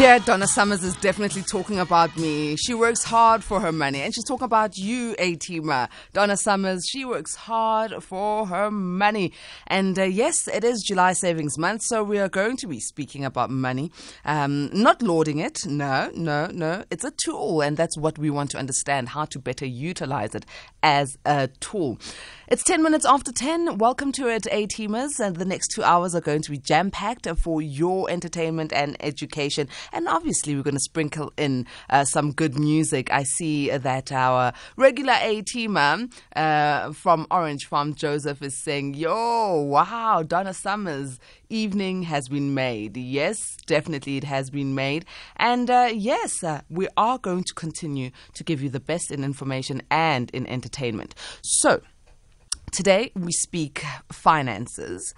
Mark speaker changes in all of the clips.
Speaker 1: Here, Donna Summers is definitely talking about me. She works hard for her money, and she's talking about you, A-Teamer. Donna Summers, she works hard for her money. And uh, yes, it is July Savings Month, so we are going to be speaking about money. Um, not lauding it, no, no, no. It's a tool, and that's what we want to understand how to better utilize it as a tool. It's 10 minutes after 10. Welcome to it, A-Teamers. And the next two hours are going to be jam packed for your entertainment and education. And obviously, we're going to sprinkle in uh, some good music. I see that our regular A-Teamer uh, from Orange Farm, Joseph, is saying, Yo, wow, Donna Summers evening has been made. Yes, definitely it has been made. And uh, yes, uh, we are going to continue to give you the best in information and in entertainment. So, Today, we speak finances.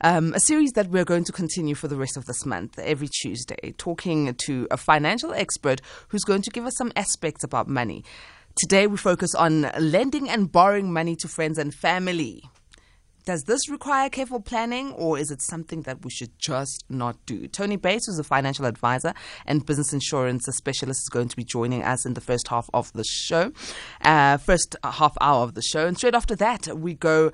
Speaker 1: Um, a series that we're going to continue for the rest of this month, every Tuesday, talking to a financial expert who's going to give us some aspects about money. Today, we focus on lending and borrowing money to friends and family. Does this require careful planning or is it something that we should just not do? Tony Buys, who's a financial advisor and business insurance specialist, is going to be joining us in the first half of the show, uh, first half hour of the show. And straight after that, we go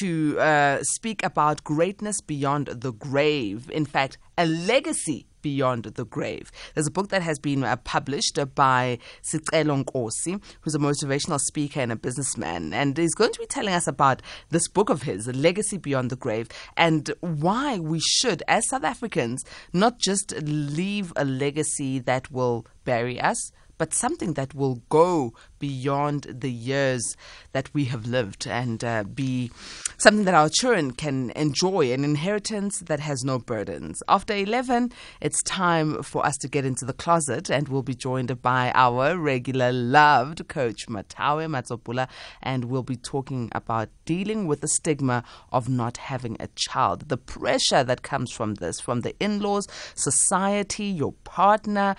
Speaker 1: to uh, speak about greatness beyond the grave. In fact, a legacy beyond the grave. There's a book that has been uh, published by Sicelo Nkosi, who's a motivational speaker and a businessman, and he's going to be telling us about this book of his, Legacy Beyond the Grave, and why we should, as South Africans, not just leave a legacy that will bury us, but something that will go beyond the years that we have lived and uh, be something that our children can enjoy, an inheritance that has no burdens. After 11, it's time for us to get into the closet, and we'll be joined by our regular loved coach, Matawe Matsopula, and we'll be talking about dealing with the stigma of not having a child, the pressure that comes from this, from the in laws, society, your partner.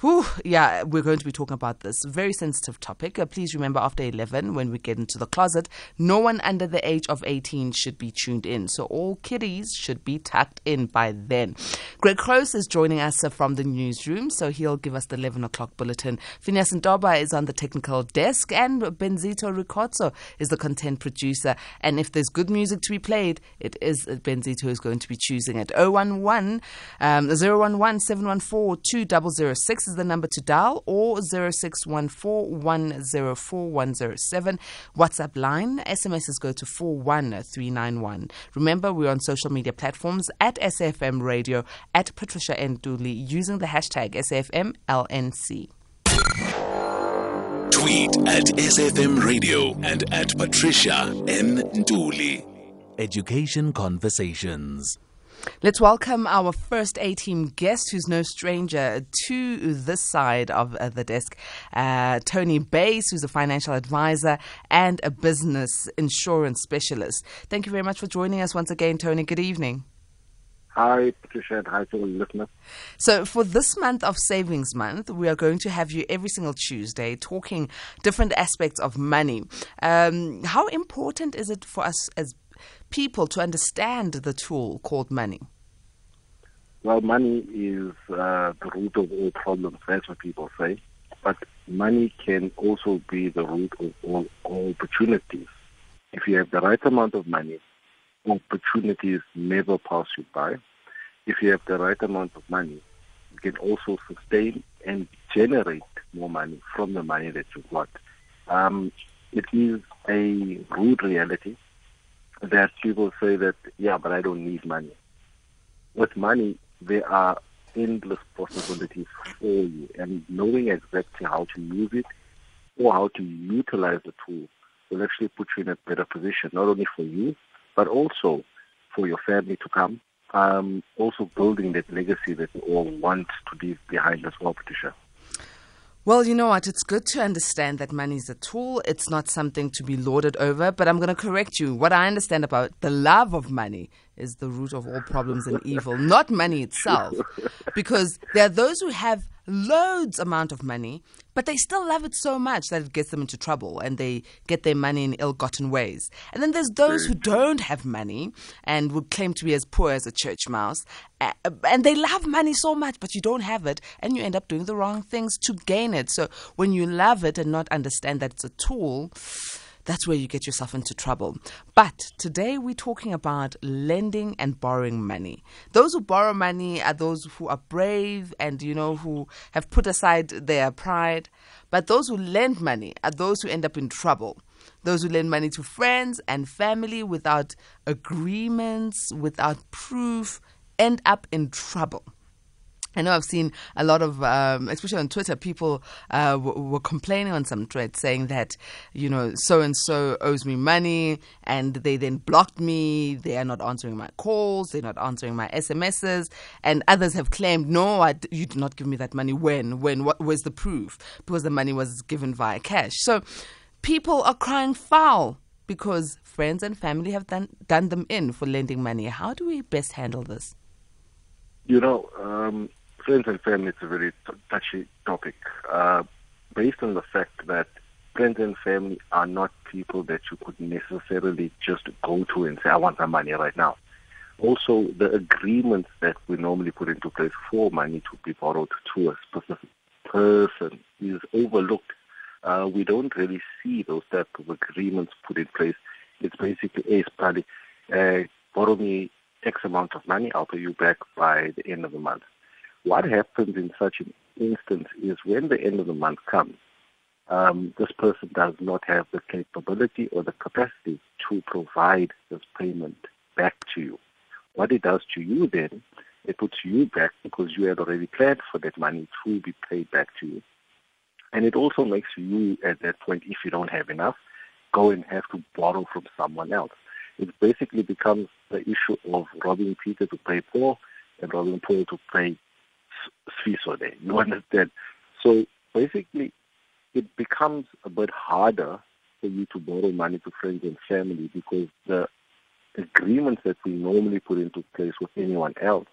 Speaker 1: Whew, yeah, we're going to be talking about this very sensitive topic. Uh, please remember, after 11, when we get into the closet, no one under the age of 18 should be tuned in. So all kiddies should be tucked in by then. Greg Close is joining us from the newsroom, so he'll give us the 11 o'clock bulletin. Phineas Ndoba is on the technical desk, and Benzito Ricotso is the content producer. And if there's good music to be played, it is Benzito who's going to be choosing it. 011 um, 011 714 2006 is the number to dial, or 0614 104 107. WhatsApp line, SMSs go to 41391. Remember, we're on social media platforms at SFM Radio, at Patricia N. Dooley, using the hashtag SAFMLNC.
Speaker 2: Tweet at SFM Radio and at Patricia N. Dooley. Education Conversations.
Speaker 1: Let's welcome our first A team guest, who's no stranger to this side of uh, the desk, uh, Tony Buys, who's a financial advisor and a business insurance specialist. Thank you very much for joining us once again, Tony. Good evening.
Speaker 3: Hi, Patricia, and hi to all listeners.
Speaker 1: So, for this month of Savings Month, we are going to have you every single Tuesday talking different aspects of money. Um, how important is it for us as people to understand the tool called money?
Speaker 3: Well, money is uh, the root of all problems, that's what people say. But money can also be the root of all, all opportunities. If you have the right amount of money, opportunities never pass you by. If you have the right amount of money, you can also sustain and generate more money from the money that you've got. Um, it is a rude reality that people say that, yeah, but I don't need money. With money, there are endless possibilities for you, and knowing exactly how to use it or how to utilize the tool will actually put you in a better position, not only for you, but also for your family to come. Um, also building that legacy that we all want to leave behind as well, Patricia.
Speaker 1: Well, you know what? It's good to understand that money is a tool. It's not something to be lauded over. But I'm going to correct you. What I understand about the love of money is the root of all problems and evil, not money itself. Because there are those who have loads amount of money, but they still love it so much that it gets them into trouble and they get their money in ill-gotten ways. And then there's those who don't have money and would claim to be as poor as a church mouse, and they love money so much, but you don't have it, and you end up doing the wrong things to gain it. So when you love it and not understand that it's a tool, that's where you get yourself into trouble. But today we're talking about lending and borrowing money. Those who borrow money are those who are brave and, you know, who have put aside their pride. But those who lend money are those who end up in trouble. Those who lend money to friends and family without agreements, without proof, end up in trouble. I know I've seen a lot of, um, especially on Twitter, people uh, w- were complaining on some threads saying that, you know, so and so owes me money and they then blocked me. They are not answering my calls. They're not answering my SMSs. And others have claimed, no, you did not give me that money. When? When? What was the proof? Because the money was given via cash. So people are crying foul because friends and family have done, done them in for lending money. How do we best handle this?
Speaker 3: You know, um, friends and family is a very touchy topic, uh, based on the fact that friends and family are not people that you could necessarily just go to and say, I want my money right now. Also, the agreements that we normally put into place for money to be borrowed to a specific person is overlooked. Uh, we don't really see those type of agreements put in place. It's basically, hey, probably, uh, borrow me X amount of money, I'll pay you back by the end of the month. What happens in such an instance is when the end of the month comes, um, this person does not have the capability or the capacity to provide this payment back to you. What it does to you then, it puts you back because you had already planned for that money to be paid back to you. And it also makes you, at that point, if you don't have enough, go and have to borrow from someone else. It basically becomes the issue of robbing Peter to pay Paul and robbing Paul to pay Sfisode. You understand? So basically, it becomes a bit harder for you to borrow money to friends and family because the agreements that we normally put into place with anyone else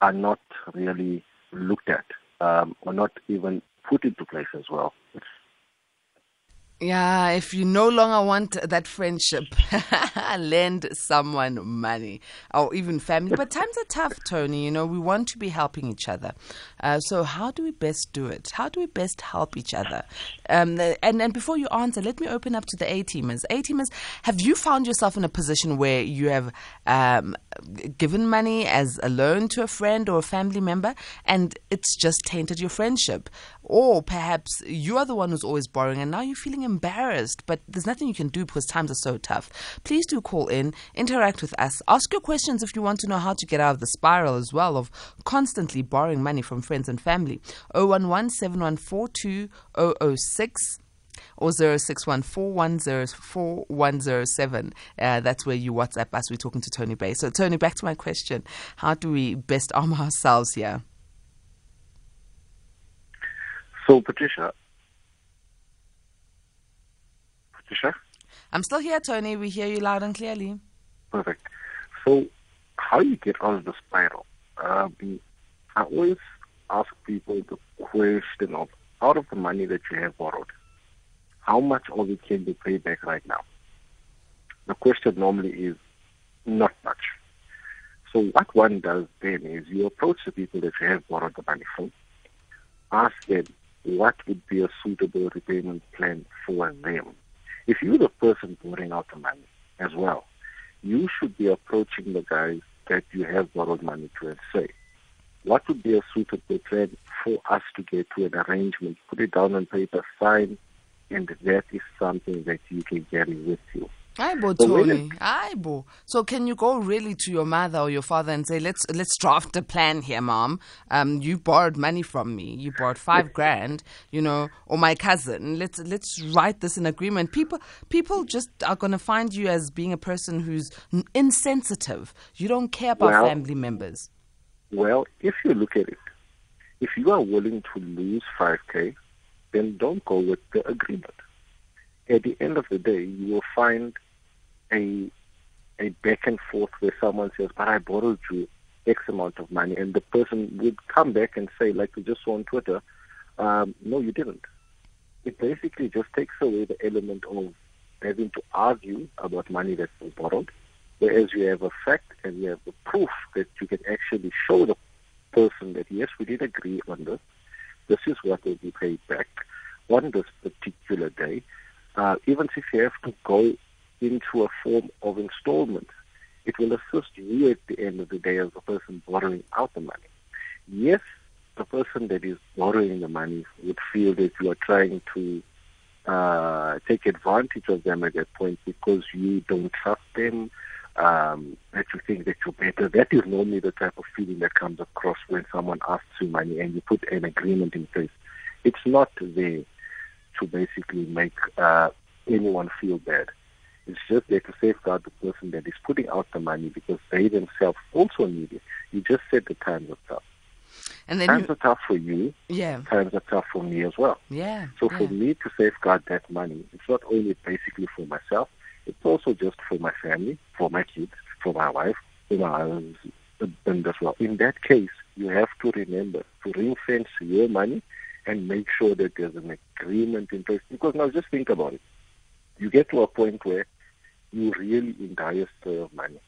Speaker 3: are not really looked at um, or not even put into place as well.
Speaker 1: Yeah, if you no longer want that friendship, lend someone money or even family. But times are tough, Tony. You know, we want to be helping each other. Uh, so, how do we best do it? How do we best help each other? Um, and, and before you answer, let me open up to the A teamers. A teamers, have you found yourself in a position where you have um, given money as a loan to a friend or a family member and it's just tainted your friendship? Or perhaps you are the one who's always borrowing and now you're feeling embarrassed, but there's nothing you can do because times are so tough. Please do call in, interact with us, ask your questions if you want to know how to get out of the spiral as well of constantly borrowing money from friends and family. 011 7142 006 or 0614104107. Uh, that's where you WhatsApp us. We're talking to Tony Buys. So, Tony, back to my question. How do we best arm ourselves here?
Speaker 3: So, Patricia. Patricia?
Speaker 1: I'm still here, Tony. We hear you loud and clearly.
Speaker 3: Perfect. So, how you get out of the spiral? Um, I always ask people the question of out of the money that you have borrowed, how much of it can you pay back right now? The question normally is not much. So what one does then is you approach the people that you have borrowed the money from, ask them what would be a suitable repayment plan for them. If you're the person borrowing out the money as well, you should be approaching the guys that you have borrowed money to and say, what would be a suitable plan for us to get to an arrangement, put it down on paper, sign, and that is something that you can carry with you.
Speaker 1: Aibo, Tony. Aibo. So can you go really to your mother or your father and say, let's let's draft a plan here, mom. Um, you borrowed money from me. You borrowed five grand, you know, or my cousin. Let's let's write this in agreement. People people just are going to find you as being a person who's insensitive. You don't care about
Speaker 3: Well-
Speaker 1: family members.
Speaker 3: Well, if you look at it, if you are willing to lose 5K, then don't go with the agreement. At the end of the day, you will find a a back and forth where someone says, but I borrowed you X amount of money, and the person would come back and say, like we just saw on Twitter, um, no, you didn't. It basically just takes away the element of having to argue about money that was borrowed, whereas you have a fact and you have the proof that you can actually show the person that yes, we did agree on this. This is what will be paid back on this particular day. Uh, even if you have to go into a form of installment, it will assist you at the end of the day as the person borrowing out the money. Yes, the person that is borrowing the money would feel that you are trying to uh, take advantage of them at that point because you don't trust them, um, that you think that you're better. That is normally the type of feeling that comes across when someone asks you money and you put an agreement in place. It's not there to basically make uh, anyone feel bad. It's just there to safeguard the person that is putting out the money because they themselves also need it. You just said the times are tough. And then times you, are tough for you.
Speaker 1: Yeah.
Speaker 3: Times are tough for me as well.
Speaker 1: Yeah.
Speaker 3: So
Speaker 1: yeah.
Speaker 3: for me to safeguard that money, it's not only basically for myself, it's also just for my family, for my kids, for my wife, for my husband as well. In that case, you have to remember to ring fence your money and make sure that there's an agreement in place. Because now just think about it. You get to a point where you're really in dire state of money.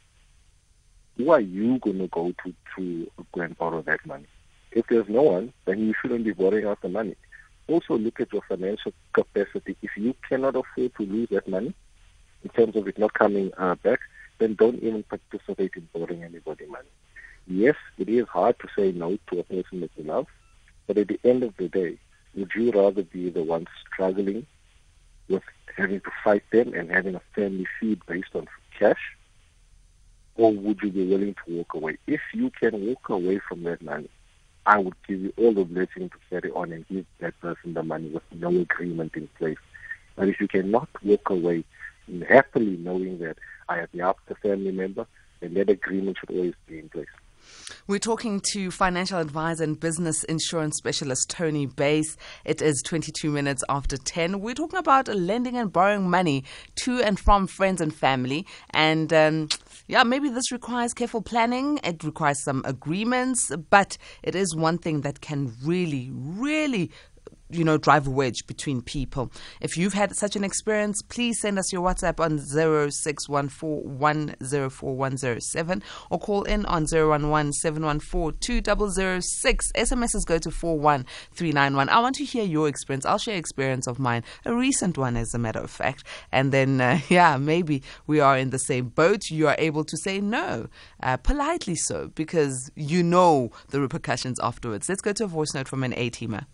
Speaker 3: Who are you going to go to to go and borrow that money? If there's no one, then you shouldn't be borrowing out the money. Also look at your financial capacity. If you cannot afford to lose that money, in terms of it not coming uh, back, then don't even participate in borrowing anybody money. Yes, it is hard to say no to a person that you love, but at the end of the day, would you rather be the one struggling with having to fight them and having a family feed based on cash? Or would you be willing to walk away? If you can walk away from that money, I would give you all the blessing to carry on and give that person the money with no agreement in place. But if you cannot walk away happily knowing that I have helped the family member, then that agreement should always be in place.
Speaker 1: We're talking to financial advisor and business insurance specialist Tony Buys. It is 22 minutes after 10. We're talking about lending and borrowing money to and from friends and family. And um, yeah, maybe this requires careful planning. It requires some agreements, but it is one thing that can really, really you know, drive a wedge between people. If you've had such an experience, please send us your WhatsApp on 0614104107 or call in on 011 SMSs go to 41391. I want to hear your experience. I'll share experience of mine, a recent one, as a matter of fact. And then, uh, yeah, maybe we are in the same boat. You are able to say no, uh, politely so, because you know the repercussions afterwards. Let's go to a voice note from an A teamer.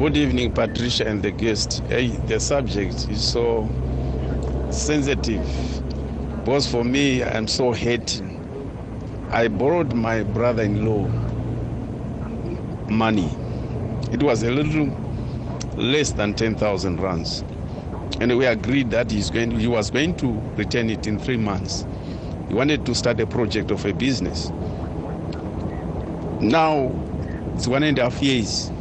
Speaker 4: Good evening, Patricia and the guest. Hey, the subject is so sensitive. Because for me, I'm so hating. I borrowed my brother in law money. It was a little less than 10,000 rands. And we agreed that he's going, he was going to return it in three months. He wanted to start a project of a business. Now, it's one and a half years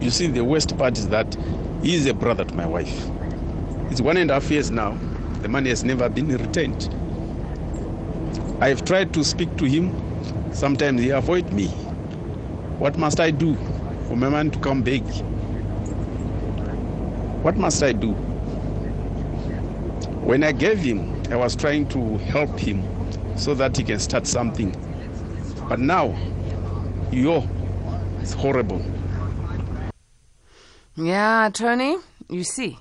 Speaker 4: you see, the worst part is that he is a brother to my wife. It's one and a half years now. The money has never been returned. I have tried to speak to him. Sometimes he avoid me. What must I do for my man to come back? What must I do? When I gave him, I was trying to help him so that he can start something. But now, yo, it's horrible.
Speaker 1: Yeah, Tony, you see.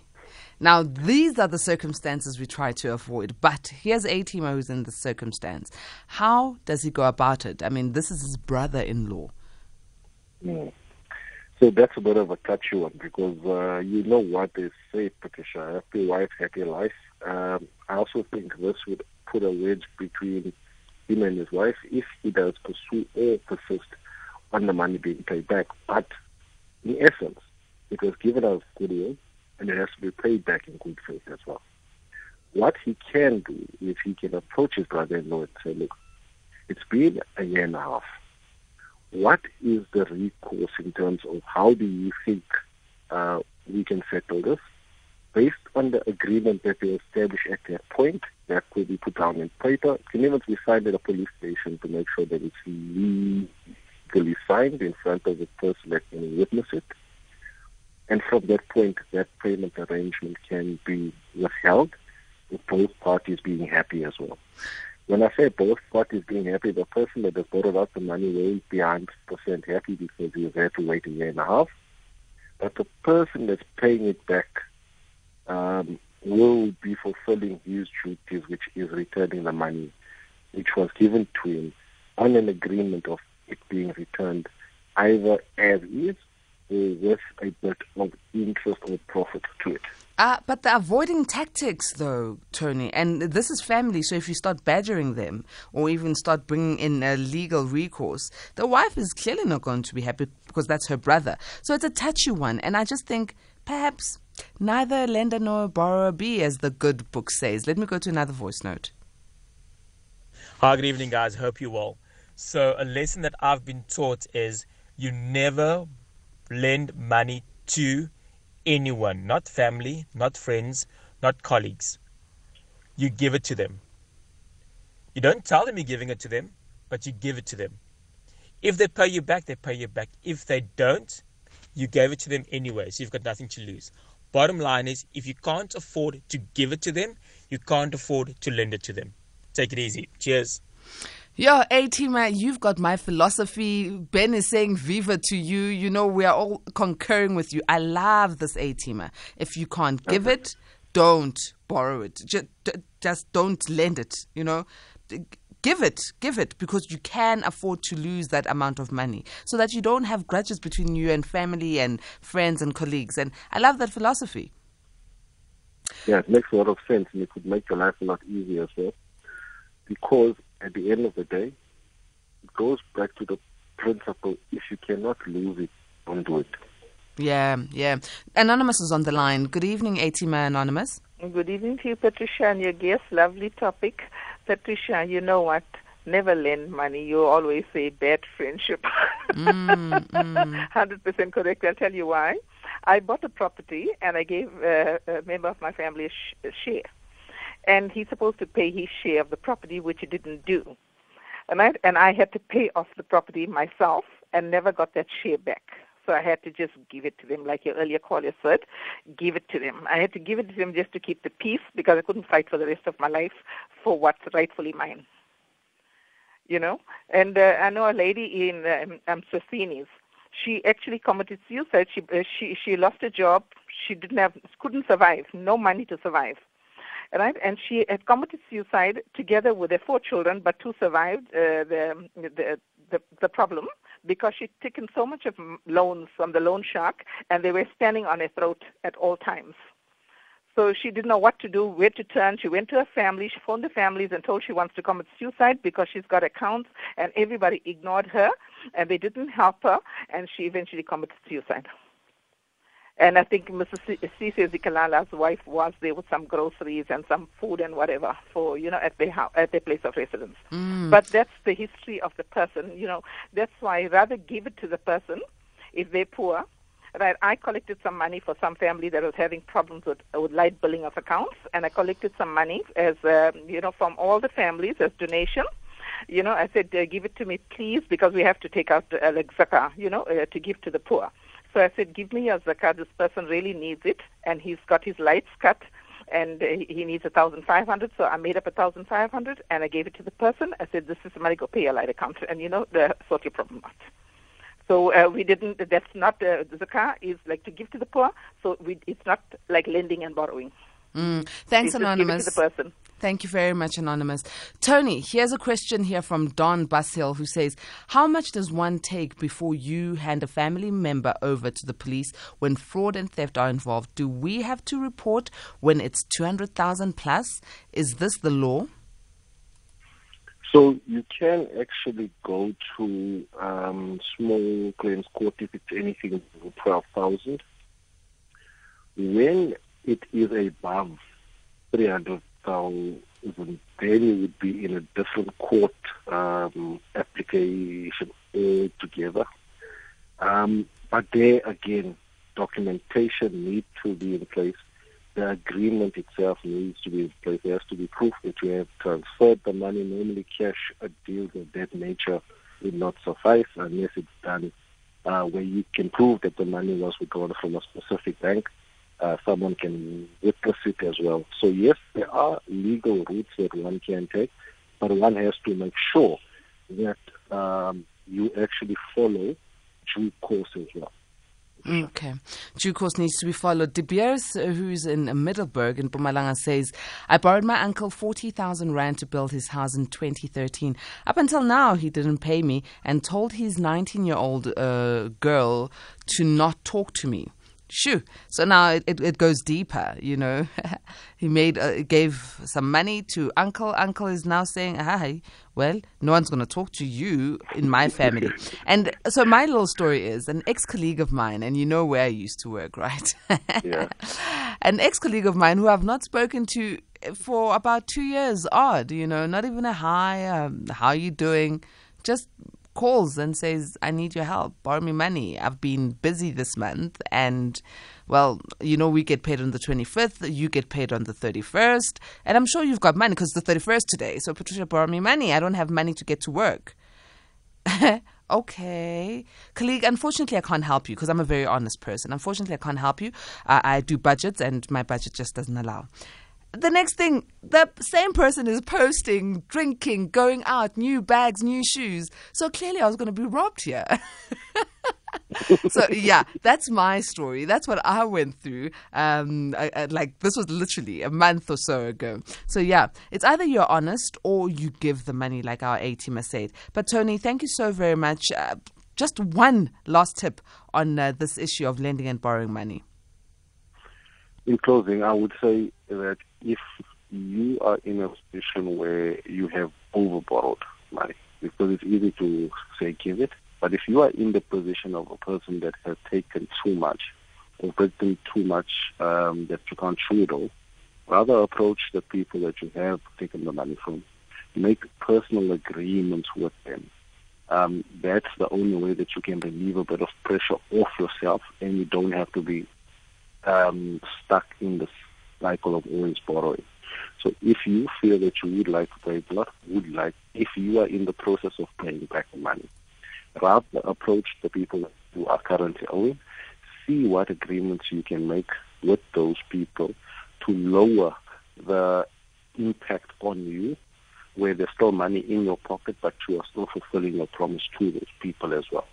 Speaker 1: Now, these are the circumstances we try to avoid. But here's A-Teamer who's in the circumstance. How does he go about it? I mean, this is his brother in law.
Speaker 3: Mm. So that's a bit of a touchy one because uh, you know what they say, Patricia happy wife, happy life. Um, I also think this would put a wedge between him and his wife if he does pursue or persist on the money being paid back. But in essence, it was given as goodwill and it has to be paid back in good faith as well. What he can do is he can approach his brother-in-law and say, look, it's been a year and a half. What is the recourse in terms of how do you think uh, we can settle this? Based on the agreement that we established at that point, that could be put down in paper. It can even be signed at a police station to make sure that it's legally signed in front of the person that can witness it. And from that point, that payment arrangement can be withheld, with both parties being happy as well. When I say both parties being happy, the person that has borrowed out the money will be 100% happy because he has had to wait a year and a half. But the person that's paying it back um, will be fulfilling his duties, which is returning the money which was given to him on an agreement of it being returned either as is with a bit of interest or profit to it.
Speaker 1: Uh, but the avoiding tactics, though, Tony, and this is family, so if you start badgering them or even start bringing in a legal recourse, the wife is clearly not going to be happy because that's her brother. So it's a touchy one. And I just think perhaps neither lender nor borrower be, as the good book says. Let me go to another voice note.
Speaker 5: Hi, good evening, guys. Hope you well. So, a lesson that I've been taught is you never lend money to anyone, not family, not friends, not colleagues. You give it to them. You don't tell them you're giving it to them, but you give it to them. If they pay you back, they pay you back. If they don't, you gave it to them anyway, so you've got nothing to lose. Bottom line is, if you can't afford to give it to them, you can't afford to lend it to them. Take it easy. Cheers.
Speaker 1: Yeah, A-Teamer, you've got my philosophy. Ben is saying viva to you. You know, we are all concurring with you. I love this A-Teamer. If you can't give it, don't borrow it. Just, just don't lend it, you know. Give it, give it, because you can afford to lose that amount of money so that you don't have grudges between you and family and friends and colleagues. And I love that philosophy.
Speaker 3: Yeah, it makes a lot of sense and it could make your life a lot easier as well. Because at the end of the day, it goes back to the principle if you cannot lose it, don't do it.
Speaker 1: Yeah, yeah. Anonymous is on the line. Good evening, A-Teamer Anonymous.
Speaker 6: Good evening to you, Patricia, and your guest. Lovely topic. Patricia, you know what? Never lend money. You always say bad friendship. mm, mm. 100% correct. I'll tell you why. I bought a property and I gave uh, a member of my family a, sh- a share and he's supposed to pay his share of the property, which he didn't do. And I, and I had to pay off the property myself and never got that share back. So I had to just give it to them, like your earlier caller said, give it to them. I had to give it to them just to keep the peace because I couldn't fight for the rest of my life for what's rightfully mine. You know, and uh, I know a lady in um, um, She actually committed suicide. She uh, she she lost a job. She didn't have couldn't survive. No money to survive right? And she had committed suicide together with her four children, but two survived uh, the, the, the the problem because she'd taken so much of loans from the loan shark, and they were standing on her throat at all times. So she didn't know what to do, where to turn. She went to her family. She phoned the families and told she wants to commit suicide because she's got accounts, and everybody ignored her, and they didn't help her, and she eventually committed suicide. And I think Mrs. Cece Zikalala's wife was there with some groceries and some food and whatever for, you know, at their house, at their place of residence. Mm. But that's the history of the person, you know. That's why I rather give it to the person if they're poor. Right, I collected some money for some family that was having problems with, with light billing of accounts, and I collected some money as, uh, you know, from all the families as donation you know, I said, uh, give it to me, please, because we have to take out uh, like zakah, you know, uh, to give to the poor. So I said, give me your zakat. This person really needs it, and he's got his lights cut, and he needs a thousand five hundred. So I made up a thousand five hundred, and I gave it to the person. I said, this is the money. Go pay your light account, and you know, the sort your problem out. So uh, we didn't. That's not uh, the zakah is like to give to the poor. So we, it's not like lending and borrowing.
Speaker 1: Mm. Thanks, Anonymous.
Speaker 6: the person.
Speaker 1: Thank you very much, Anonymous. Tony, here's a question here from Don Bushill who says, How much does one take before you hand a family member over to the police when fraud and theft are involved? Do we have to report when it's 200,000 plus? Is this the law?
Speaker 3: So you can actually go to um, small claims court if it's anything over 12,000. When it is above 300,000, then you would be in a different court um, application altogether. Um, but there again, documentation needs to be in place the agreement itself needs to be in place. There has to be proof that you have transferred the money. Normally, cash deals of that nature will not suffice unless it's done uh, where you can prove that the money was withdrawn from a specific bank. Uh, someone can witness it as well. So yes, there are legal routes that one can take, but one has to make sure that um, you actually follow due course as well.
Speaker 1: Okay. Due course needs to be followed. De Beers, uh, who's in Middelburg in Mpumalanga, says, I borrowed my uncle 40,000 Rand to build his house in 2013. Up until now, he didn't pay me and told his 19 year old uh, girl to not talk to me. Shoo. So now it, it, it goes deeper, you know. he made uh, gave some money to uncle. Uncle is now saying, "Hi, well, no one's going to talk to you in my family." and so my little story is an ex-colleague of mine, and you know where I used to work, right?
Speaker 3: yeah.
Speaker 1: An ex-colleague of mine who I've not spoken to for about two years. Odd, you know, not even a hi. Um, how are you doing? Just calls and says, I need your help, borrow me money. I've been busy this month and well, you know, we get paid on the 25th, you get paid on the 31st, and I'm sure you've got money because it's the 31st today. So, Patricia, borrow me money. I don't have money to get to work. okay. Colleague, unfortunately, I can't help you because I'm a very honest person. Unfortunately, I can't help you. Uh, I do budgets and my budget just doesn't allow the next thing, the same person is posting, drinking, going out, new bags, new shoes. So clearly I was going to be robbed here. so yeah, that's my story. That's what I went through. Um, I, I, like this was literally a month or so ago. So yeah, it's either you're honest or you give the money, like our A team said. But Tony, thank you so very much. Uh, just one last tip on uh, this issue of lending and borrowing money.
Speaker 3: In closing, I would say that if you are in a position where you have overborrowed money, because it's easy to say give it, but if you are in the position of a person that has taken too much, or taken too much um, that you can't chew it all, rather approach the people that you have taken the money from. Make personal agreements with them. Um, that's the only way that you can relieve a bit of pressure off yourself, and you don't have to be um, stuck in the cycle of always borrowing. So if you feel that you would like to pay blood, would like, if you are in the process of paying back the money, rather approach the people who are currently owing, see what agreements you can make with those people to lower the impact on you, where there's still money in your pocket, but you are still fulfilling your promise to those people as well.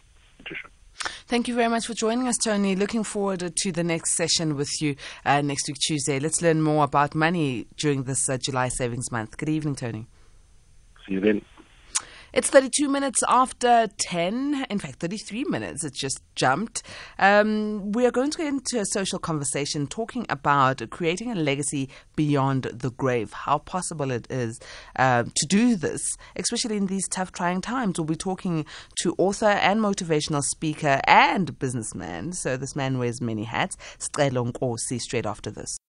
Speaker 1: Thank you very much for joining us, Tony. Looking forward to the next session with you uh, next week, Tuesday. Let's learn more about money during this uh, July Savings Month. Good evening, Tony.
Speaker 3: See you then.
Speaker 1: It's 32 minutes after 10. In fact, 33 minutes. It just jumped. Um, we are going to get into a social conversation talking about creating a legacy beyond the grave. How possible it is uh, to do this, especially in these tough, trying times. We'll be talking to author and motivational speaker and businessman. So this man wears many hats. Sicelo Nkosi straight after this.